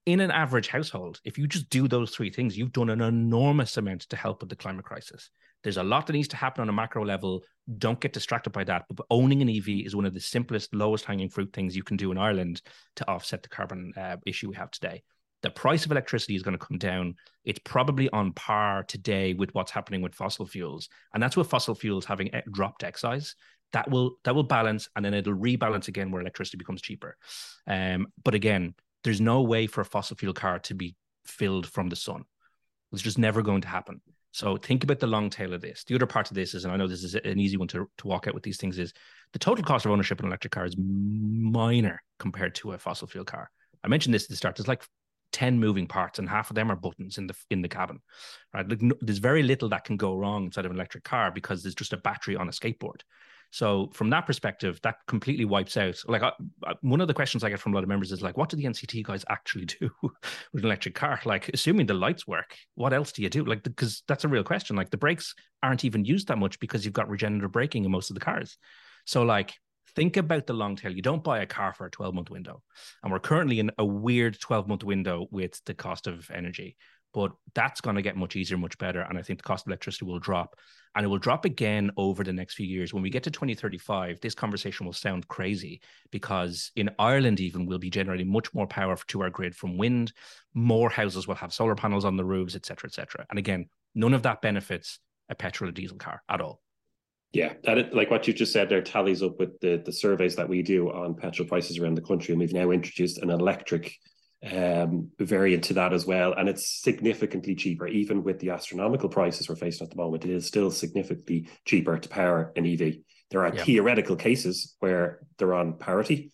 Speaker 4: in an average household, if you just do those three things, you've done an enormous amount to help with the climate crisis. There's a lot that needs to happen on a macro level. Don't get distracted by that. But owning an EV is one of the simplest, lowest hanging fruit things you can do in Ireland to offset the carbon uh, issue we have today. The price of electricity is going to come down. It's probably on par today with what's happening with fossil fuels, and that's with fossil fuels having dropped excise. That will that will balance, and then it'll rebalance again where electricity becomes cheaper. Um, but again, there's no way for a fossil fuel car to be filled from the sun. It's just never going to happen. So think about the long tail of this. The other part of this is, and I know this is an easy one to, to walk out with these things, is the total cost of ownership in an electric car is minor compared to a fossil fuel car. I mentioned this at the start. There's like 10 moving parts and half of them are buttons in the in the cabin. Right. There's very little that can go wrong inside of an electric car because there's just a battery on a skateboard. So from that perspective, that completely wipes out. Like I, I, one of the questions I get from a lot of members is like, what do the NCT guys actually do with an electric car? Like, assuming the lights work, what else do you do? Like, because that's a real question. Like, the brakes aren't even used that much because you've got regenerative braking in most of the cars. So like, think about the long tail. You don't buy a car for a 12 month window. And we're currently in a weird 12 month window with the cost of energy but that's going to get much easier, much better. And I think the cost of electricity will drop and it will drop again over the next few years. When we get to 2035, this conversation will sound crazy because in Ireland, even we'll be generating much more power to our grid from wind. More houses will have solar panels on the roofs, et cetera, et cetera. And again, none of that benefits a petrol or diesel car at all.
Speaker 1: Yeah, that like what you just said there tallies up with the the surveys that we do on petrol prices around the country, and we've now introduced an electric um, variant to that as well. And it's significantly cheaper, even with the astronomical prices we're facing at the moment. It is still significantly cheaper to power an EV. There are yeah. theoretical cases where they're on parity.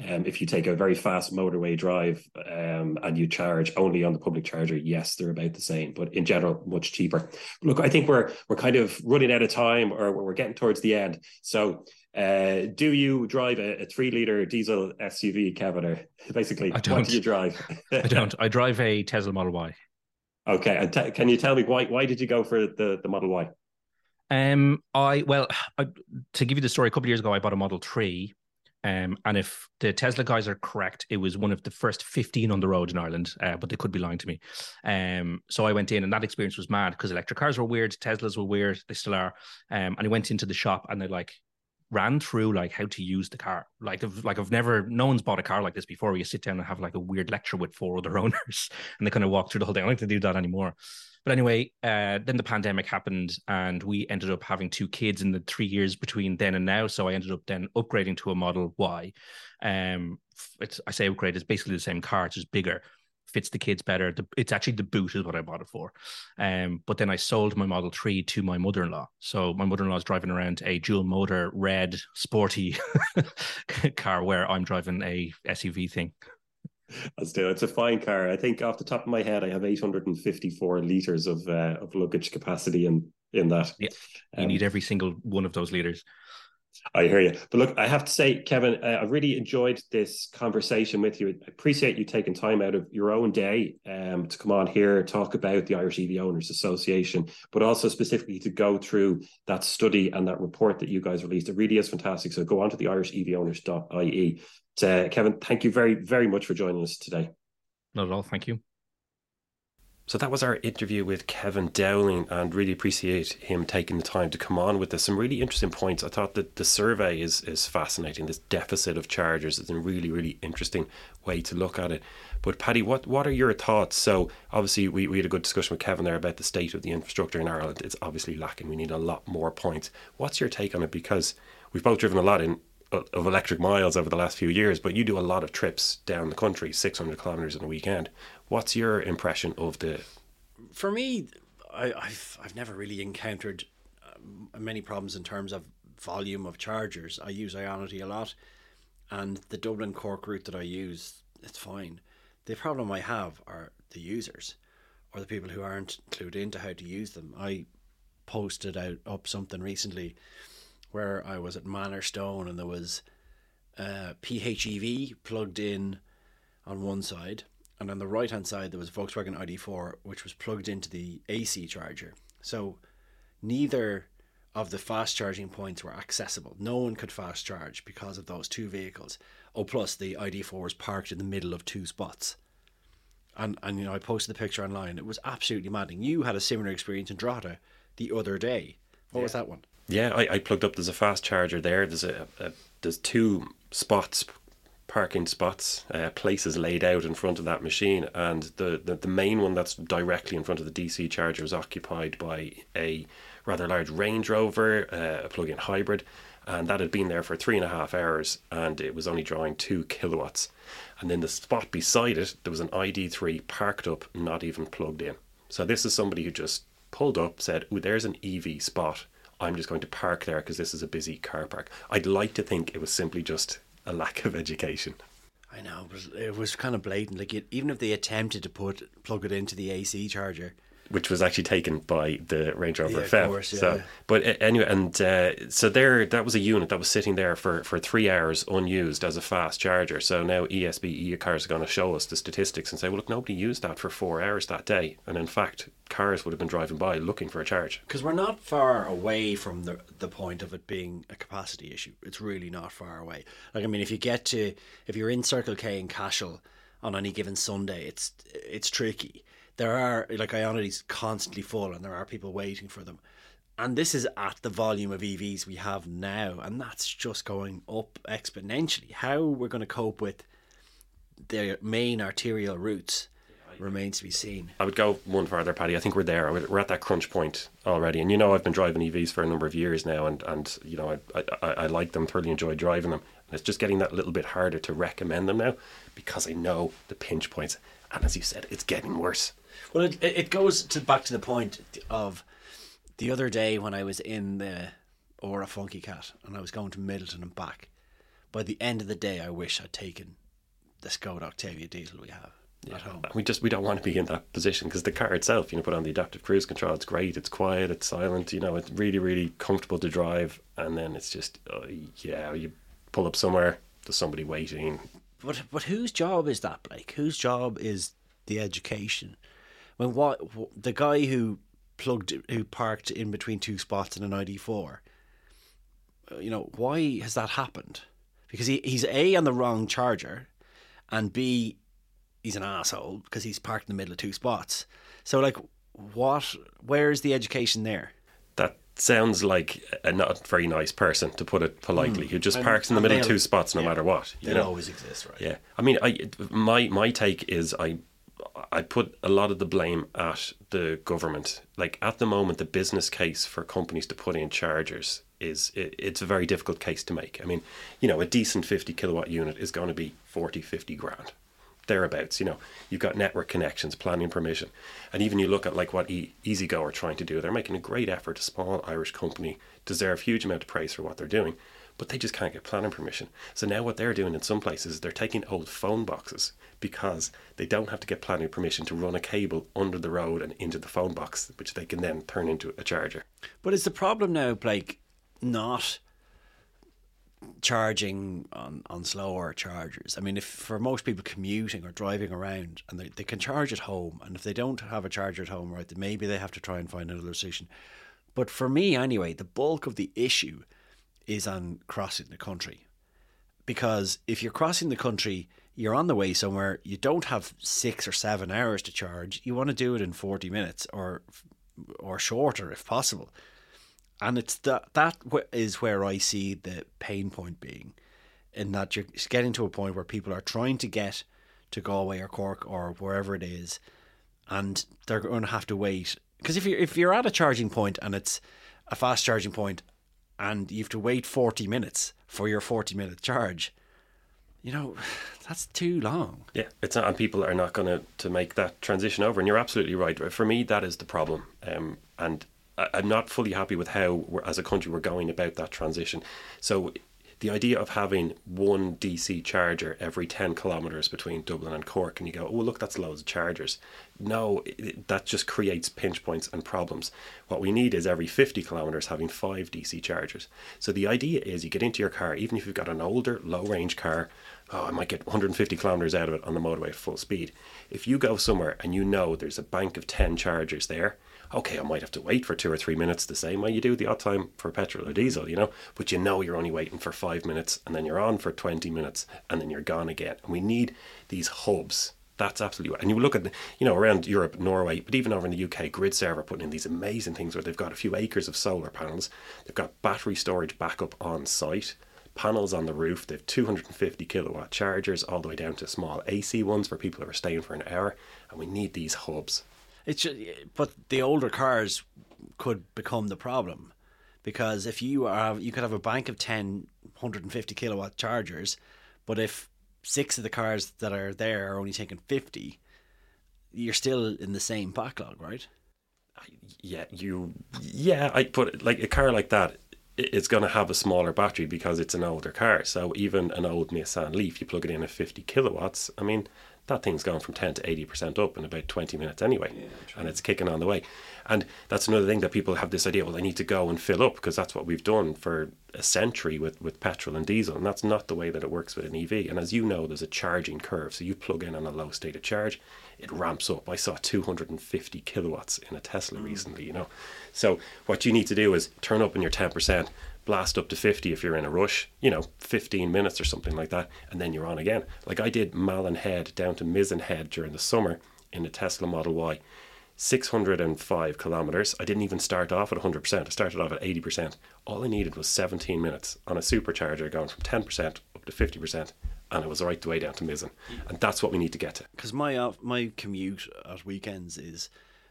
Speaker 1: Um, if you take a very fast motorway drive um, and you charge only on the public charger, yes, they're about the same, but in general, much cheaper. Look, I think we're we're kind of running out of time, or we're getting towards the end. So uh, do you drive a, a, three liter diesel SUV, Kevin? Or basically, I don't. what do you drive?
Speaker 4: I don't. I drive a Tesla Model Y.
Speaker 1: Okay, and t- can you tell me why? Why did you go for the the Model Y?
Speaker 4: Um, I well, I, to give you the story, a couple of years ago, I bought a Model Three. Um, and if the Tesla guys are correct, it was one of the first 15 on the road in Ireland, uh, but they could be lying to me. Um, so I went in, and that experience was mad because electric cars were weird, Teslas were weird, they still are. Um, and I went into the shop, and they're like, ran through like how to use the car. Like I've like I've never no one's bought a car like this before where you sit down and have like a weird lecture with four other owners and they kind of walk through the whole thing. I don't like to do that anymore. But anyway, uh, then the pandemic happened and we ended up having two kids in the three years between then and now. So I ended up then upgrading to a Model Y. Um, it's I say upgrade, it's basically the same car, it's just bigger fits the kids better. The, it's actually the boot is what I bought it for. Um, but then I sold my Model 3 to my mother-in-law. So my mother-in-law is driving around a dual motor red sporty car where I'm driving a SUV thing.
Speaker 1: Do. It's a fine car. I think off the top of my head, I have 854 liters of uh, of luggage capacity in in that.
Speaker 4: Yeah, you um, need every single one of those liters.
Speaker 1: I hear you. But look, I have to say, Kevin, uh, I really enjoyed this conversation with you. I appreciate you taking time out of your own day um, to come on here, talk about the Irish EV Owners Association, but also specifically to go through that study and that report that you guys released. It really is fantastic. So go on to the irish irishevowners.ie. Uh, Kevin, thank you very, very much for joining us today.
Speaker 4: Not at all. Thank you.
Speaker 1: So that was our interview with Kevin Dowling, and really appreciate him taking the time to come on with us. Some really interesting points. I thought that the survey is is fascinating. This deficit of chargers is a really really interesting way to look at it. But Paddy, what what are your thoughts? So obviously we, we had a good discussion with Kevin there about the state of the infrastructure in Ireland. It's obviously lacking. We need a lot more points. What's your take on it? Because we've both driven a lot in of electric miles over the last few years, but you do a lot of trips down the country, 600 kilometers in a weekend. What's your impression of the?
Speaker 2: For me, I, I've I've never really encountered um, many problems in terms of volume of chargers. I use Ionity a lot, and the Dublin Cork route that I use, it's fine. The problem I have are the users, or the people who aren't clued into how to use them. I posted out up something recently where I was at Manor Stone and there was uh, PHEV plugged in on one side, and on the right hand side there was Volkswagen ID4 which was plugged into the AC charger. So neither of the fast charging points were accessible. No one could fast charge because of those two vehicles. Oh, plus the ID4 was parked in the middle of two spots. And and you know I posted the picture online. It was absolutely maddening. You had a similar experience in Drogheda the other day. What was that one?
Speaker 1: Yeah, I, I plugged up. There's a fast charger there. There's a, a there's two spots, parking spots, uh, places laid out in front of that machine, and the, the the main one that's directly in front of the DC charger is occupied by a rather large Range Rover, uh, a plug-in hybrid, and that had been there for three and a half hours, and it was only drawing two kilowatts. And then the spot beside it, there was an ID3 parked up, not even plugged in. So this is somebody who just pulled up, said, "Oh, there's an EV spot." I'm just going to park there because this is a busy car park. I'd like to think it was simply just a lack of education.
Speaker 2: I know, but it was kind of blatant. Like it, even if they attempted to put plug it into the AC charger,
Speaker 1: which was actually taken by the Range Rover
Speaker 2: Yeah, course, yeah.
Speaker 1: So, but anyway, and uh, so there, that was a unit that was sitting there for, for three hours unused as a fast charger. So now ESB ecars are going to show us the statistics and say, well, look, nobody used that for four hours that day, and in fact, cars would have been driving by looking for a charge.
Speaker 2: because we're not far away from the the point of it being a capacity issue. It's really not far away. Like I mean, if you get to if you're in Circle K in Cashel on any given Sunday, it's it's tricky. There are like Ionity's constantly full, and there are people waiting for them. And this is at the volume of EVs we have now, and that's just going up exponentially. How we're going to cope with the main arterial routes remains to be seen.
Speaker 1: I would go one further, Paddy. I think we're there. We're at that crunch point already. And you know, I've been driving EVs for a number of years now, and, and you know, I, I, I like them, thoroughly enjoy driving them. And it's just getting that little bit harder to recommend them now because I know the pinch points. And as you said, it's getting worse.
Speaker 2: Well, it, it goes to back to the point of the other day when I was in the Ora Funky Cat and I was going to Midleton and back. By the end of the day, I wish I'd taken the Skoda Octavia diesel we have at home.
Speaker 1: We just we don't want to be in that position because the car itself, you know, put on the adaptive cruise control, it's great, it's quiet, it's silent, you know, it's really really comfortable to drive, and then it's just uh, yeah, you pull up somewhere, there's somebody waiting.
Speaker 2: But but whose job is that, Blake? Whose job is the education? When what the guy who plugged who parked in between two spots in an ID four. Uh, you know why has that happened? Because he, he's a on the wrong charger, and b he's an asshole because he's parked in the middle of two spots. So like, what? Where is the education there?
Speaker 1: Sounds like a not very nice person, to put it politely, hmm. who just
Speaker 2: And-
Speaker 1: parks in the middle of two spots no
Speaker 2: yeah.
Speaker 1: matter what. You know?
Speaker 2: always exist, right?
Speaker 1: Yeah, I mean, I my my take is I I put a lot of the blame at the government. Like at the moment, the business case for companies to put in chargers is it, it's a very difficult case to make. I mean, you know, a decent fifty kilowatt unit is going to be 40, 50 grand thereabouts. You know, you've got network connections, planning permission, and even you look at like what e- EasyGo are trying to do. They're making a great effort. A small Irish company deserve huge amount of praise for what they're doing, but they just can't get planning permission. So now what they're doing in some places is they're taking old phone boxes because they don't have to get planning permission to run a cable under the road and into the phone box, which they can then turn into a charger.
Speaker 2: But is the problem now, Blake, not charging on, on slower chargers? I mean, if for most people commuting or driving around and they, they can charge at home, and if they don't have a charger at home, right, maybe they have to try and find another solution. But for me, anyway, the bulk of the issue is on crossing the country. Because if you're crossing the country, you're on the way somewhere, you don't have six or seven hours to charge, you want to do it in 40 minutes or or shorter if possible and it's that that is where I see the pain point being, in that you're getting to a point where people are trying to get to Galway or Cork or wherever it is, and they're going to have to wait because if you're if you're at a charging point and it's a fast charging point, and you have to wait 40 minutes for your 40 minute charge, you know, that's too long.
Speaker 1: Yeah, it's not, and people are not going to to make that transition over. And you're absolutely right. For me, that is the problem. Um, and I'm not fully happy with how, as a country, we're going about that transition. So, the idea of having one DC charger every 10 kilometres between Dublin and Cork, and you go, oh, look, that's loads of chargers. No, it, that just creates pinch points and problems. What we need is every 50 kilometres having five DC chargers. So the idea is you get into your car, even if you've got an older, low range car, oh, I might get 150 kilometres out of it on the motorway at full speed. If you go somewhere and you know there's a bank of 10 chargers there, okay, I might have to wait for two or three minutes the same way you do the odd time for petrol or diesel, you know, but you know you're only waiting for five minutes and then you're on for 20 minutes and then you're gone again. And we need these hubs. That's absolutely right. And you look at, you know, around Europe, Norway, but even over in the UK, Grid GridServe putting in these amazing things where they've got a few acres of solar panels, they've got battery storage backup on site, panels on the roof, they've 250 kilowatt chargers all the way down to small AC ones for people who are staying for an hour, and we need these hubs.
Speaker 2: It's just, but the older cars could become the problem because if you are you could have a bank of 10 150 kilowatt chargers, but if six of the cars that are there are only taking 50, you're still in the same backlog, right?
Speaker 1: Yeah, you. Yeah, I put like a car like that. It's going to have a smaller battery because it's an older car. So even an old Nissan Leaf, you plug it in at 50 kilowatts. I mean, that thing's gone from 10 to 80% up in about 20 minutes anyway. Yeah, and it's kicking on the way. And that's another thing that people have this idea well, I need to go and fill up because that's what we've done for a century with, with petrol and diesel. And that's not the way that it works with an EV. And as you know, there's a charging curve. So you plug in on a low state of charge, it ramps up. I saw 250 kilowatts in a Tesla mm. recently, you know. So what you need to do is turn up in your 10%, blast up to 50 if you're in a rush, you know, 15 minutes or something like that, and then you're on again. Like I did Malin Head down to Mizen Head during the summer in a Tesla Model Y. 605 kilometers. I didn't even start off at 100%. I started off at 80%. All I needed was 17 minutes on a supercharger going from 10% up to 50%. And it was right the way down to Mizen. And that's what we need to get to.
Speaker 2: Because my, uh, my commute at weekends is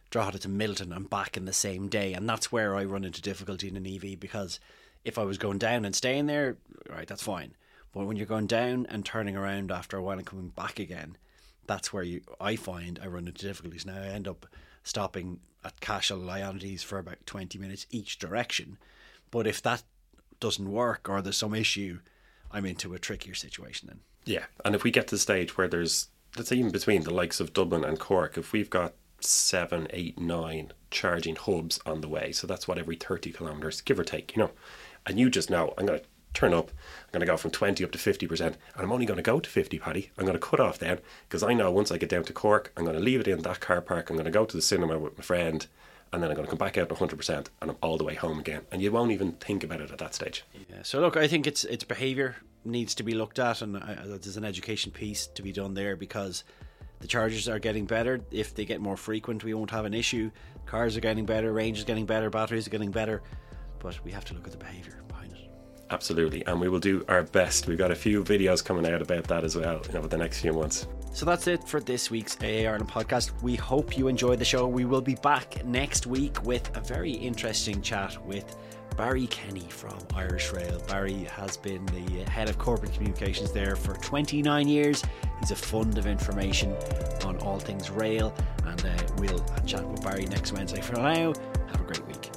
Speaker 2: Drogheda to Midleton and back in the same day. And that's where I run into difficulty in an EV because if I was going down and staying there, right, that's fine. But when you're going down and turning around after a while and coming back again, that's where you I find I run into difficulties. Now I end up stopping at Cashel Ionitys for about twenty minutes each direction. But if that doesn't work or there's some issue, I'm into a trickier situation then.
Speaker 1: Yeah, and if we get to the stage where there's let's say even between the likes of Dublin and Cork, if we've got seven, eight, nine charging hubs on the way, so that's what every thirty kilometres, give or take, you know and you just know I'm going to turn up. I'm going to go from 20 up to 50%, and I'm only going to go to 50, Paddy. I'm going to cut off then because I know once I get down to Cork, I'm going to leave it in that car park. I'm going to go to the cinema with my friend, and then I'm going to come back out 100%, and I'm all the way home again. And you won't even think about it at that stage.
Speaker 2: Yeah. So look, I think it's it's behaviour needs to be looked at, and I, there's an education piece to be done there because the chargers are getting better. If they get more frequent, we won't have an issue. Cars are getting better, range is getting better, batteries are getting better but we have to look at the behaviour behind it.
Speaker 1: Absolutely, and we will do our best. We've got a few videos coming out about that as well over the next few months.
Speaker 2: So that's it for this week's AA Ireland podcast. We hope you enjoyed the show. We will be back next week with a very interesting chat with Barry Kenny from Irish Rail. Barry has been the head of corporate communications there for 29 years. He's a fund of information on all things rail, and uh, we'll chat with Barry next Wednesday. For now, have a great week